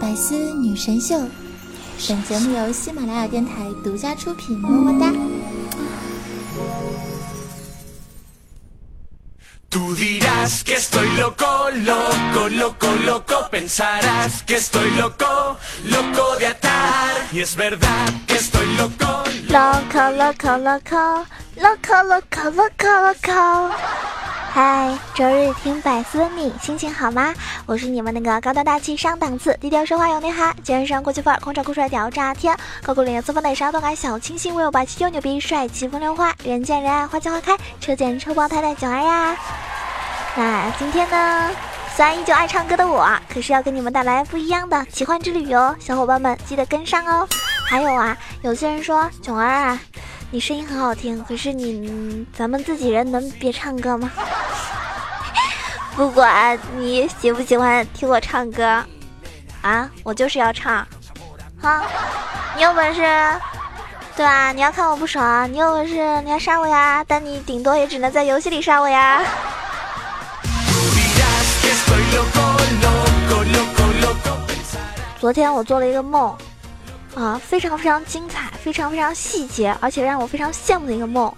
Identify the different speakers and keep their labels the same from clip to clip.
Speaker 1: 百思女神秀，本节目由喜马拉雅电台独家出品，么么哒。
Speaker 2: 嗨，周日听百思问你，心情好吗？我是你们那个高端大气上档次、低调奢华有内涵、精神上国际范儿、空巢酷帅屌炸天、高冷脸色风奶沙动感小清新、威武霸气又牛逼、帅气风流花、人见人爱花见花开、车见车爆胎的囧儿呀！那今天呢，虽然依旧爱唱歌的我，可是要给你们带来不一样的奇幻之旅哦，小伙伴们记得跟上哦。还有啊，有些人说囧儿啊。你声音很好听，可是你咱们自己人能别唱歌吗？不管你喜不喜欢听我唱歌，啊，我就是要唱，好，你有本事，对吧？你要看我不爽，你有本事你要杀我呀，但你顶多也只能在游戏里杀我呀。昨天我做了一个梦。啊，非常非常精彩，非常非常细节，而且让我非常羡慕的一个梦。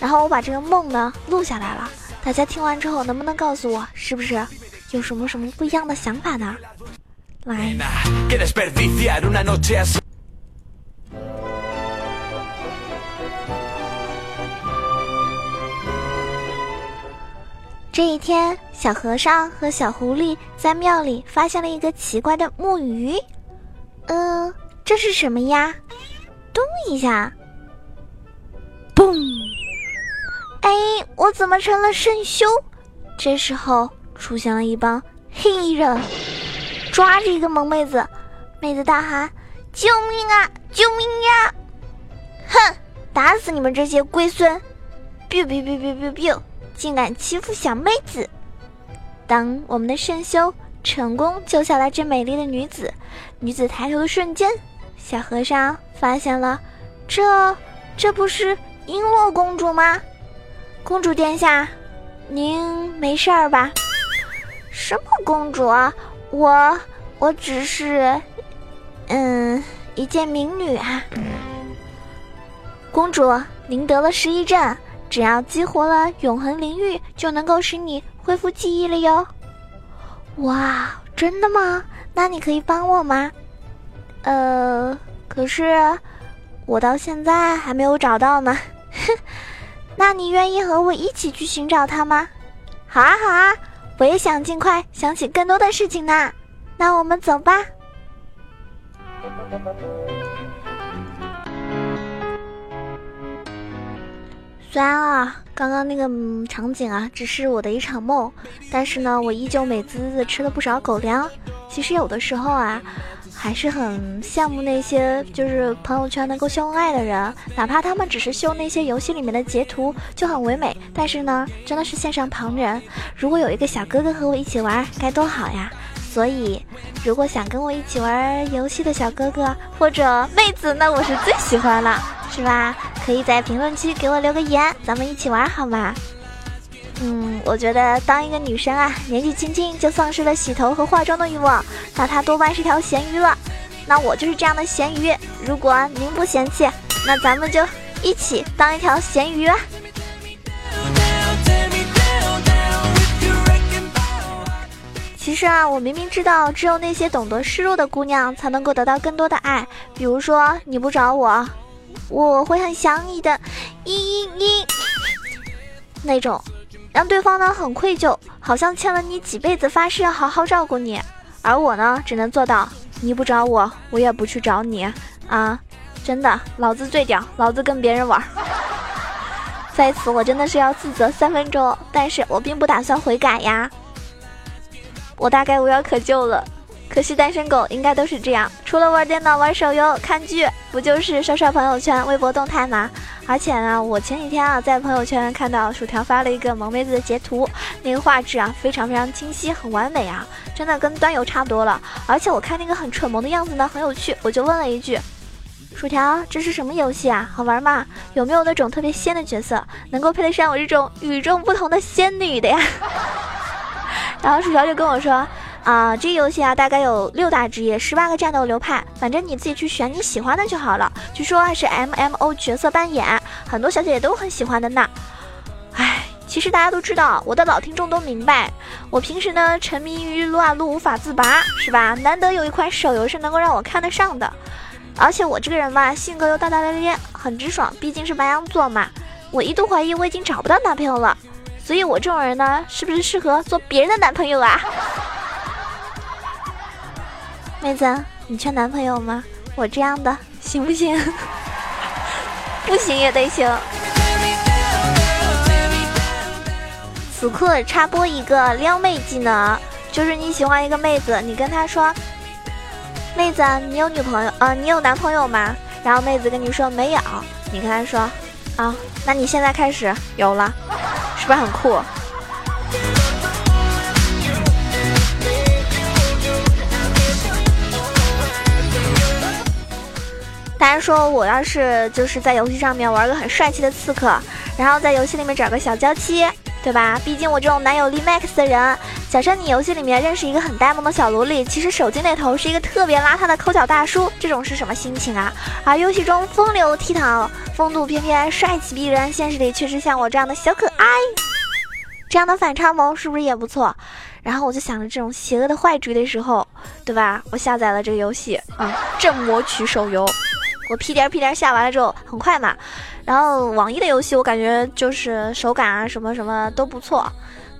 Speaker 2: 然后我把这个梦呢录下来了，大家听完之后能不能告诉我，是不是有什么什么不一样的想法呢？来，这一天，小和尚和小狐狸在庙里发现了一个奇怪的木鱼，嗯。这是什么呀？咚一下，嘣！哎，我怎么成了圣修？这时候出现了一帮黑衣人，抓着一个萌妹子，妹子大喊：“救命啊！救命呀！”哼，打死你们这些龟孙！biu biu biu biu biu biu，竟敢欺负小妹子！当我们的圣修成功救下来这美丽的女子，女子抬头的瞬间。小和尚发现了，这这不是璎珞公主吗？公主殿下，您没事儿吧？什么公主啊？我我只是，嗯，一介民女啊。公主，您得了失忆症，只要激活了永恒灵域，就能够使你恢复记忆了哟。哇，真的吗？那你可以帮我吗？呃，可是我到现在还没有找到呢。那你愿意和我一起去寻找他吗？好啊，好啊，我也想尽快想起更多的事情呢。那我们走吧。虽然啊，刚刚那个场景啊，只是我的一场梦，但是呢，我依旧美滋滋的吃了不少狗粮。其实有的时候啊。还是很羡慕那些就是朋友圈能够秀恩爱的人，哪怕他们只是秀那些游戏里面的截图就很唯美，但是呢，真的是羡上旁人。如果有一个小哥哥和我一起玩，该多好呀！所以，如果想跟我一起玩游戏的小哥哥或者妹子，那我是最喜欢了，是吧？可以在评论区给我留个言，咱们一起玩好吗？嗯，我觉得当一个女生啊，年纪轻轻就丧失了洗头和化妆的欲望，那她多半是条咸鱼了。那我就是这样的咸鱼，如果您不嫌弃，那咱们就一起当一条咸鱼吧。其实啊，我明明知道，只有那些懂得示弱的姑娘才能够得到更多的爱。比如说，你不找我，我会很想你的，嘤嘤嘤，那种。让对方呢很愧疚，好像欠了你几辈子发誓要好好照顾你，而我呢只能做到你不找我，我也不去找你啊！真的，老子最屌，老子跟别人玩。在此我真的是要自责三分钟，但是我并不打算悔改呀。我大概无药可救了。可惜单身狗应该都是这样，除了玩电脑、玩手游、看剧，不就是刷刷朋友圈、微博动态吗？而且呢，我前几天啊，在朋友圈看到薯条发了一个萌妹子的截图，那个画质啊，非常非常清晰，很完美啊，真的跟端游差不多了。而且我看那个很蠢萌的样子呢，很有趣，我就问了一句：“薯条，这是什么游戏啊？好玩吗？有没有那种特别仙的角色，能够配得上我这种与众不同的仙女的呀？” 然后薯条就跟我说。啊，这游戏啊，大概有六大职业，十八个战斗流派，反正你自己去选你喜欢的就好了。据说还是 M M O 角色扮演，很多小姐姐都很喜欢的呢。唉，其实大家都知道，我的老听众都明白，我平时呢沉迷于撸啊撸无法自拔，是吧？难得有一款手游是能够让我看得上的，而且我这个人嘛，性格又大大咧咧，很直爽，毕竟是白羊座嘛。我一度怀疑我已经找不到男朋友了。所以，我这种人呢，是不是适合做别人的男朋友啊？妹子，你缺男朋友吗？我这样的行不行？不行也得行。此刻插播一个撩妹技能，就是你喜欢一个妹子，你跟她说：“妹子，你有女朋友？呃，你有男朋友吗？”然后妹子跟你说没有，你跟她说：“啊，那你现在开始有了。”是不是很酷？大家说我要是就是在游戏上面玩个很帅气的刺客，然后在游戏里面找个小娇妻，对吧？毕竟我这种男友力 max 的人。假设你游戏里面认识一个很呆萌的小萝莉，其实手机那头是一个特别邋遢的抠脚大叔，这种是什么心情啊？而游戏中风流倜傥、风度翩翩、帅气逼人，现实里却是像我这样的小可爱，这样的反差萌是不是也不错？然后我就想着这种邪恶的坏主意的时候，对吧？我下载了这个游戏啊，镇魔曲手游，我屁颠屁颠下完了之后很快嘛。然后网易的游戏我感觉就是手感啊什么什么都不错。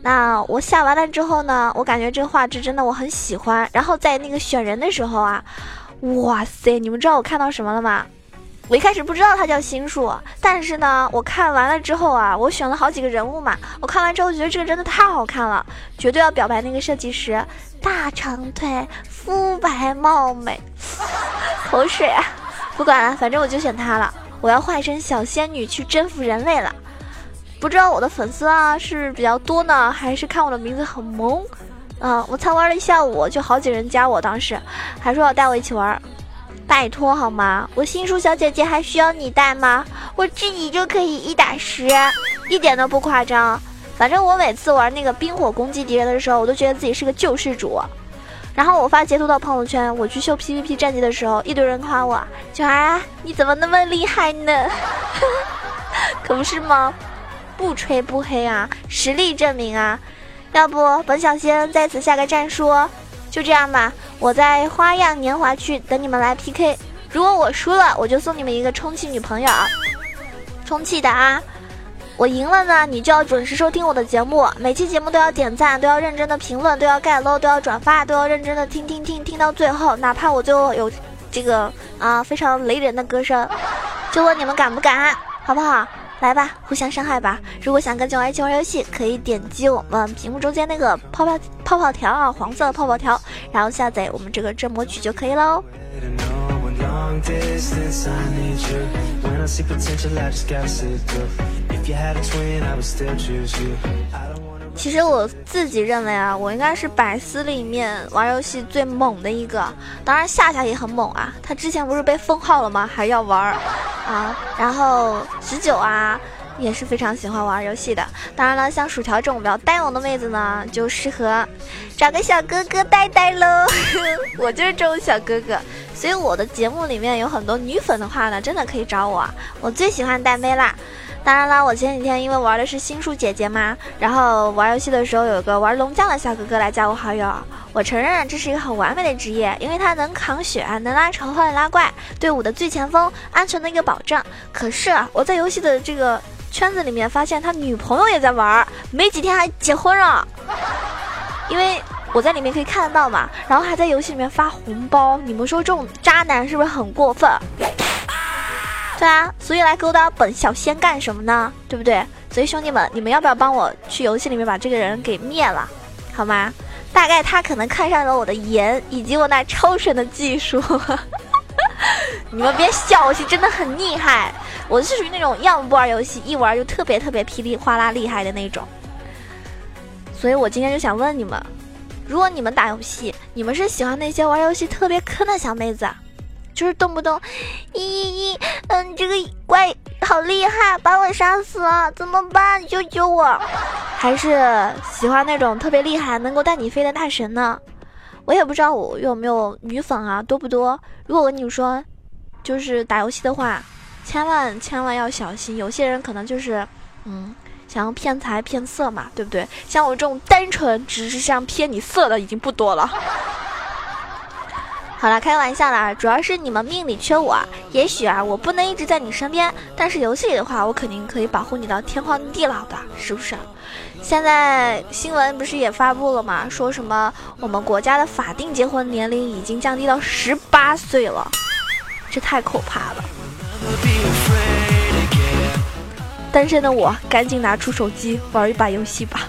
Speaker 2: 那我下完了之后呢？我感觉这画质真的我很喜欢。然后在那个选人的时候啊，哇塞！你们知道我看到什么了吗？我一开始不知道他叫心术，但是呢，我看完了之后啊，我选了好几个人物嘛。我看完之后觉得这个真的太好看了，绝对要表白那个设计师。大长腿，肤白貌美，口水啊！不管了，反正我就选他了。我要化身小仙女去征服人类了。不知道我的粉丝啊是比较多呢，还是看我的名字很萌？嗯，我才玩了一下午，就好几人加我，当时还说要带我一起玩，拜托好吗？我新书小姐姐还需要你带吗？我自己就可以一打十，一点都不夸张。反正我每次玩那个冰火攻击敌人的时候，我都觉得自己是个救世主。然后我发截图到朋友圈，我去秀 PVP 战绩的时候，一堆人夸我，九儿啊，你怎么那么厉害呢？可不是吗？不吹不黑啊，实力证明啊！要不本小仙在此下个战书，就这样吧。我在花样年华区等你们来 PK。如果我输了，我就送你们一个充气女朋友，充气的啊！我赢了呢，你就要准时收听我的节目，每期节目都要点赞，都要认真的评论，都要盖楼，都要转发，都要认真的听听听听到最后，哪怕我就有这个啊非常雷人的歌声，就问你们敢不敢，好不好？来吧，互相伤害吧。如果想跟九儿一起玩游戏，可以点击我们屏幕中间那个泡泡泡泡条啊，黄色的泡泡条，然后下载我们这个镇魔曲就可以喽。其实我自己认为啊，我应该是百思里面玩游戏最猛的一个。当然夏夏也很猛啊，他之前不是被封号了吗？还要玩啊。然后十九啊，也是非常喜欢玩游戏的。当然了，像薯条这种比较呆萌的妹子呢，就适合找个小哥哥带带喽。我就是这种小哥哥，所以我的节目里面有很多女粉的话呢，真的可以找我。我最喜欢带妹啦。当然啦，我前几天因为玩的是心术姐姐嘛，然后玩游戏的时候有个玩龙将的小哥哥来加我好友。我承认这是一个很完美的职业，因为他能扛血，能拉仇恨、拉怪，队伍的最前锋，安全的一个保障。可是我在游戏的这个圈子里面发现他女朋友也在玩，没几天还结婚了。因为我在里面可以看得到嘛，然后还在游戏里面发红包。你们说这种渣男是不是很过分？对啊，所以来勾搭本小仙干什么呢？对不对？所以兄弟们，你们要不要帮我去游戏里面把这个人给灭了，好吗？大概他可能看上了我的颜以及我那超神的技术。你们别小气，真的很厉害。我是属于那种要么不玩游戏，一玩就特别特别噼里哗啦厉害的那种。所以我今天就想问你们，如果你们打游戏，你们是喜欢那些玩游戏特别坑的小妹子？就是动不动，咦咦咦，嗯，这个怪好厉害，把我杀死了，怎么办？救救我！还是喜欢那种特别厉害，能够带你飞的大神呢？我也不知道我有没有女粉啊，多不多？如果我跟你说，就是打游戏的话，千万千万要小心，有些人可能就是，嗯，想要骗财骗色嘛，对不对？像我这种单纯只是想骗你色的已经不多了。好了，开玩笑啦，主要是你们命里缺我。也许啊，我不能一直在你身边，但是游戏里的话，我肯定可以保护你到天荒地老的，是不是？现在新闻不是也发布了吗？说什么我们国家的法定结婚年龄已经降低到十八岁了，这太可怕了。单身的我，赶紧拿出手机玩一把游戏吧。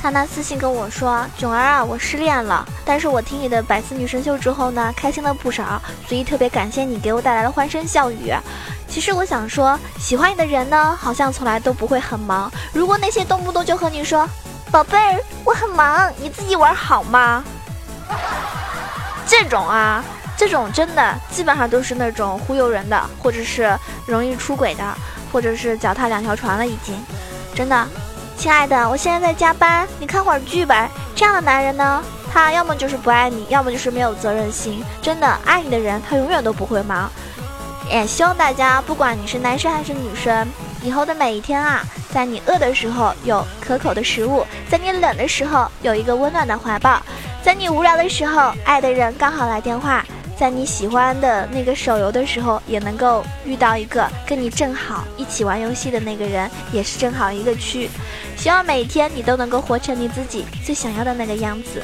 Speaker 2: 他呢私信跟我说：“囧儿啊，我失恋了，但是我听你的百思女神秀之后呢，开心了不少，所以特别感谢你给我带来的欢声笑语。其实我想说，喜欢你的人呢，好像从来都不会很忙。如果那些动不动就和你说‘宝贝儿，我很忙，你自己玩好吗’，这种啊，这种真的基本上都是那种忽悠人的，或者是容易出轨的，或者是脚踏两条船了，已经，真的。”亲爱的，我现在在加班，你看会儿剧呗。这样的男人呢，他要么就是不爱你，要么就是没有责任心。真的，爱你的人他永远都不会忙。也希望大家，不管你是男生还是女生，以后的每一天啊，在你饿的时候有可口的食物，在你冷的时候有一个温暖的怀抱，在你无聊的时候，爱的人刚好来电话。在你喜欢的那个手游的时候，也能够遇到一个跟你正好一起玩游戏的那个人，也是正好一个区。希望每天你都能够活成你自己最想要的那个样子。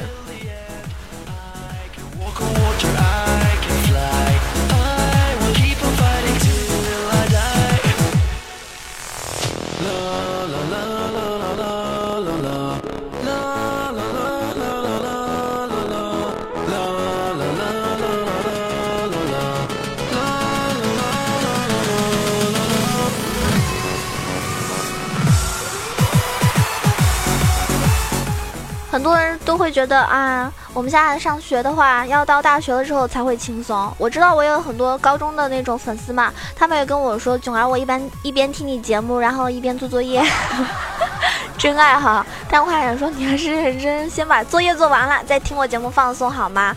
Speaker 2: 很多人都会觉得啊，我们现在上学的话，要到大学了之后才会轻松。我知道我有很多高中的那种粉丝嘛，他们也跟我说，囧儿，我一般一边听你节目，然后一边做作业，真爱哈。但我还想说，你还是认真先把作业做完了，再听我节目放松好吗？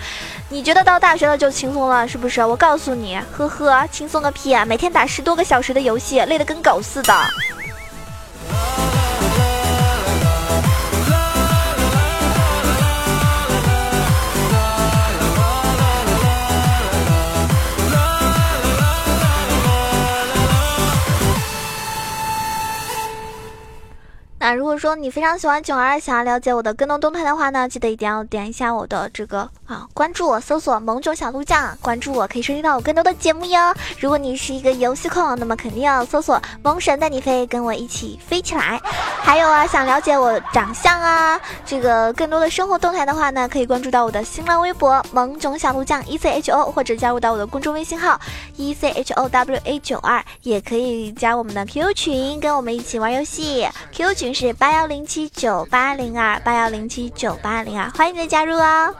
Speaker 2: 你觉得到大学了就轻松了是不是？我告诉你，呵呵，轻松个屁啊！每天打十多个小时的游戏，累得跟狗似的。那如果说你非常喜欢囧儿，想要了解我的更多动态的话呢，记得一定要点一下我的这个啊，关注我，搜索萌囧小鹿酱，关注我可以收听到我更多的节目哟。如果你是一个游戏控，那么肯定要搜索萌神带你飞，跟我一起飞起来。还有啊，想了解我长相啊，这个更多的生活动态的话呢，可以关注到我的新浪微博萌囧小鹿酱 E C H O，或者加入到我的公众微信号 E C H O W A 九二，也可以加我们的 QQ 群，跟我们一起玩游戏。QQ 群。是八幺零七九八零二八幺零七九八零二，欢迎你的加入哦。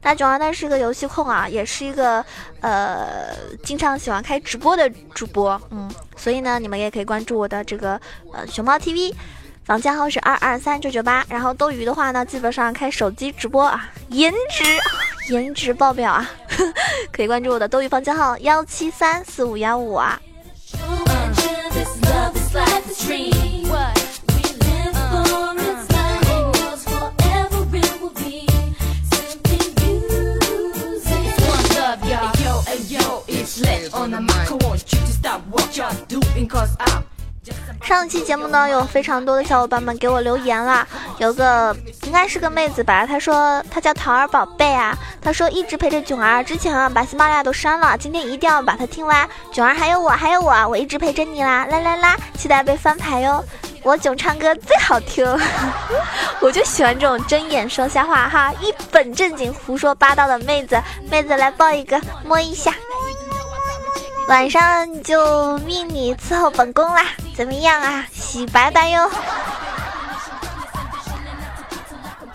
Speaker 2: 大囧儿呢是个游戏控啊，也是一个呃经常喜欢开直播的主播，嗯，所以呢你们也可以关注我的这个呃熊猫 TV，房间号是二二三九九八，然后斗鱼的话呢基本上开手机直播啊，颜值 颜值爆表啊，可以关注我的斗鱼房间号幺七三四五幺五啊。上期节目呢，有非常多的小伙伴们给我留言了，有个应该是个妹子吧，她说她叫桃儿宝贝啊，她说一直陪着囧儿，之前啊把喜马拉雅都删了，今天一定要把它听完。囧儿还有我，还有我，我一直陪着你啦，啦啦啦，期待被翻牌哟。我囧唱歌最好听，我就喜欢这种睁眼说瞎话哈，一本正经胡说八道的妹子，妹子来抱一个，摸一下。晚上就命你伺候本宫啦，怎么样啊？洗白白哟。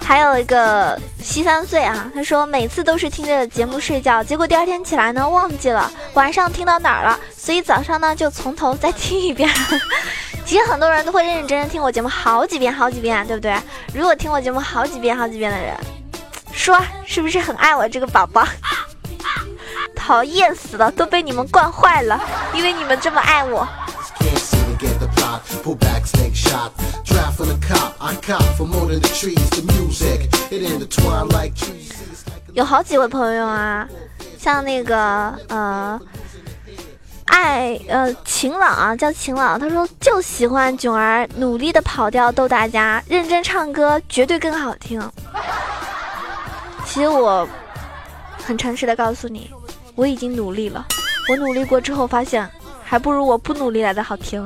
Speaker 2: 还有一个西三岁啊，他说每次都是听着节目睡觉，结果第二天起来呢忘记了晚上听到哪儿了，所以早上呢就从头再听一遍。其实很多人都会认认真真听我节目好几遍好几遍，对不对？如果听我节目好几遍好几遍的人，说是不是很爱我这个宝宝？讨厌死了，都被你们惯坏了，因为你们这么爱我。有好几位朋友啊，像那个呃，爱呃晴朗啊，叫晴朗，他说就喜欢囧儿努力的跑调逗大家，认真唱歌绝对更好听。其实我很诚实的告诉你。我已经努力了，我努力过之后发现，还不如我不努力来的好听。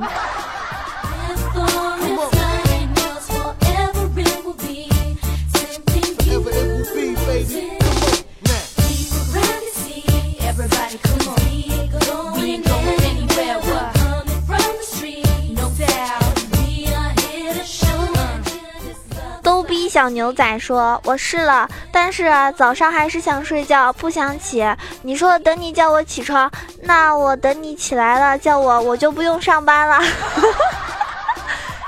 Speaker 2: 小牛仔说：“我试了，但是早上还是想睡觉，不想起。你说等你叫我起床，那我等你起来了叫我，我就不用上班了。”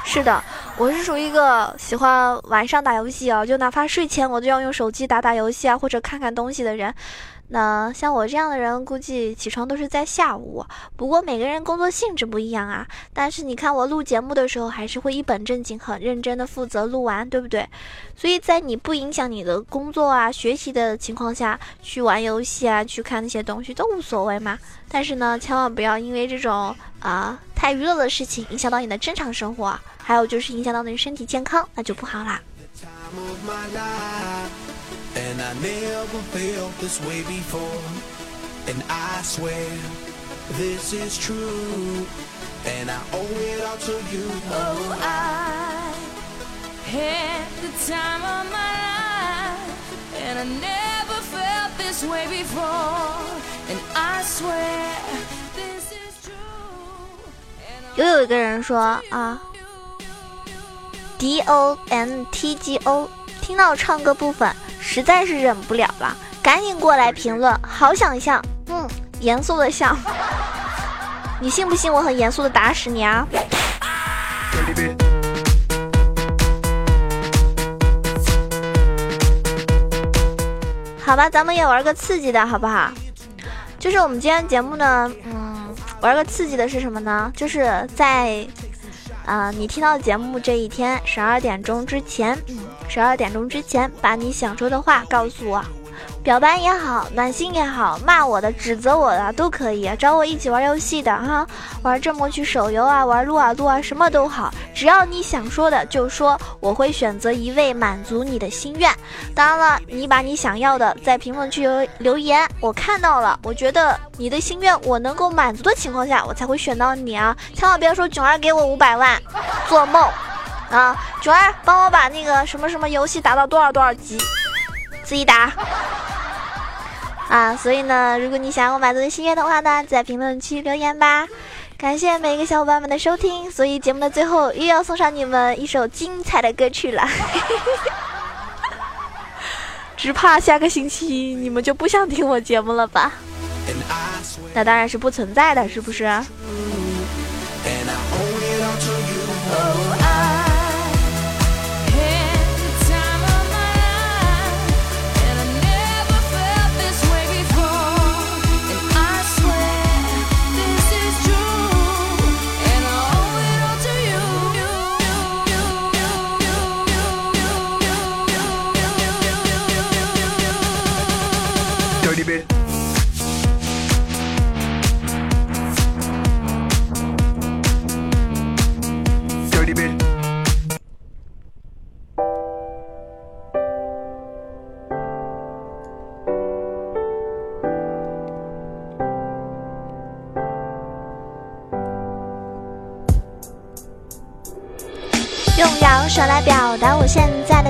Speaker 2: 是的，我是属于一个喜欢晚上打游戏啊，就哪怕睡前我都要用手机打打游戏啊，或者看看东西的人。那像我这样的人，估计起床都是在下午。不过每个人工作性质不一样啊。但是你看我录节目的时候，还是会一本正经、很认真的负责录完，对不对？所以在你不影响你的工作啊、学习的情况下去玩游戏啊、去看那些东西都无所谓嘛。但是呢，千万不要因为这种啊太娱乐的事情影响到你的正常生活，还有就是影响到你的身体健康，那就不好啦。And I never felt this way before. And I swear this is true. And I owe it all to you. Oh, I had the time of my life. And I never felt this way before. And I swear this is true. 又有一个人说啊，D O N T G O，听到唱歌部分。 实在是忍不了了，赶紧过来评论，好想笑，嗯，严肃的笑，你信不信我很严肃的打死你啊？好吧，咱们也玩个刺激的，好不好？就是我们今天节目呢，嗯，玩个刺激的是什么呢？就是在。啊，你听到节目这一天十二点钟之前，十二点钟之前把你想说的话告诉我。表白也好，暖心也好，骂我的、指责我的都可以，找我一起玩游戏的哈，玩这么去手游啊，玩撸啊撸啊，什么都好，只要你想说的就说，我会选择一位满足你的心愿。当然了，你把你想要的在评论区留留言，我看到了，我觉得你的心愿我能够满足的情况下，我才会选到你啊，千万不要说囧儿给我五百万，做梦啊！九儿帮我把那个什么什么游戏打到多少多少级，自己打。啊，所以呢，如果你想要我满足心愿的话呢，在评论区留言吧。感谢每一个小伙伴们的收听，所以节目的最后又要送上你们一首精彩的歌曲了。只怕下个星期你们就不想听我节目了吧？那当然是不存在的，是不是？用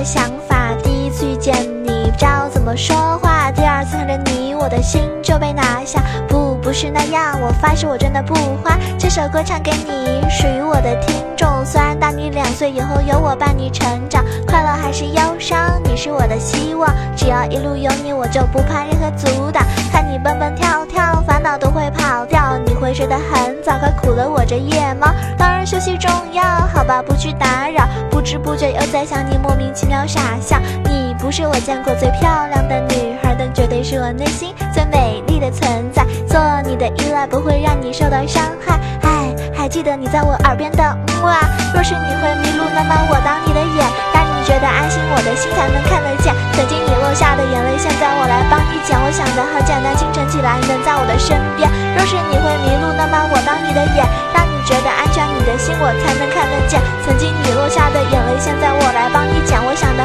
Speaker 2: 想法。第一次遇见你，不知道怎么说话；第二次看着你，我的心就被拿下。不，不是那样，我发誓我真的不花。这首歌唱给你，属于我的听众。虽然大你两岁，以后有我伴你成长，快乐还是忧伤，你是我的希望。只要一路有你，我就不怕任何阻挡。看你蹦蹦跳跳，烦恼都会跑掉。你会睡得很早，快苦了我这夜猫。当然休息重要，好吧，不去打扰。不知不觉又在想你，莫名其妙傻笑。你不是我见过最漂亮的女孩，但绝对是我内心最美丽的存在。做你的依赖不会让你受到伤害。哎，还记得你在我耳边的嗯啊。若是你会迷路，那么我当你的眼，让你觉得安心，我的心才能看得见。曾经你落下的眼泪，现在我来帮你捡。我想的很简单，清晨起来能在我的身边。若是你会迷路，那么我当你的眼，让你觉得安全，你的心我才能看得见。曾经你落下的眼泪，现在我来帮你捡。我想的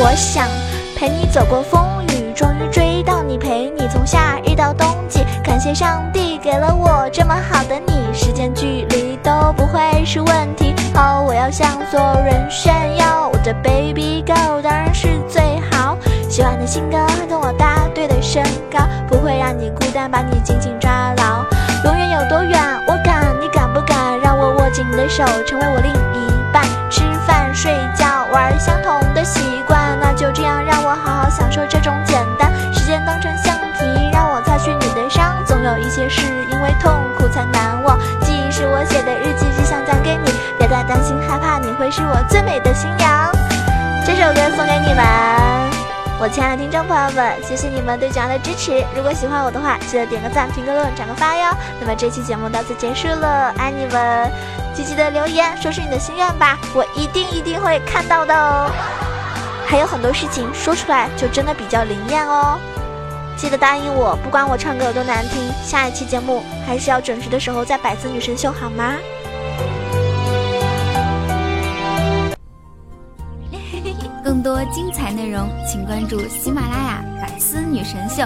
Speaker 2: 我想陪你走过风雨，终于追到你，陪你从夏日到冬季。感谢上帝给了我这么好的你，时间距离都不会是问题。哦，我要向所有人炫耀，我的 baby girl 当然是最好。喜欢的性格跟我搭对的身高，不会让你孤单，把你紧紧抓牢。永远有多远，我敢，你敢不敢？让我握紧你的手，成为我另一半。吃饭、睡觉、玩相同的习惯，就这样，让我好好享受这种简单。时间当成橡皮，让我擦去你的伤。总有一些事，因为痛苦才难忘。记忆是我写的日记，只想讲给你。别再担心害怕，你会是我最美的新娘。这首歌送给你们，我亲爱的听众朋友们，谢谢你们对九阳的支持。如果喜欢我的话，记得点个赞、评个论、转个发哟。那么这期节目到此结束了，爱你们，积极的留言说出你的心愿吧，我一定一定会看到的哦。还有很多事情说出来就真的比较灵验哦。记得答应我，不管我唱歌有多难听，下一期节目还是要准时的时候在百思女神秀好吗？
Speaker 3: 更多精彩内容，请关注喜马拉雅《百思女神秀》。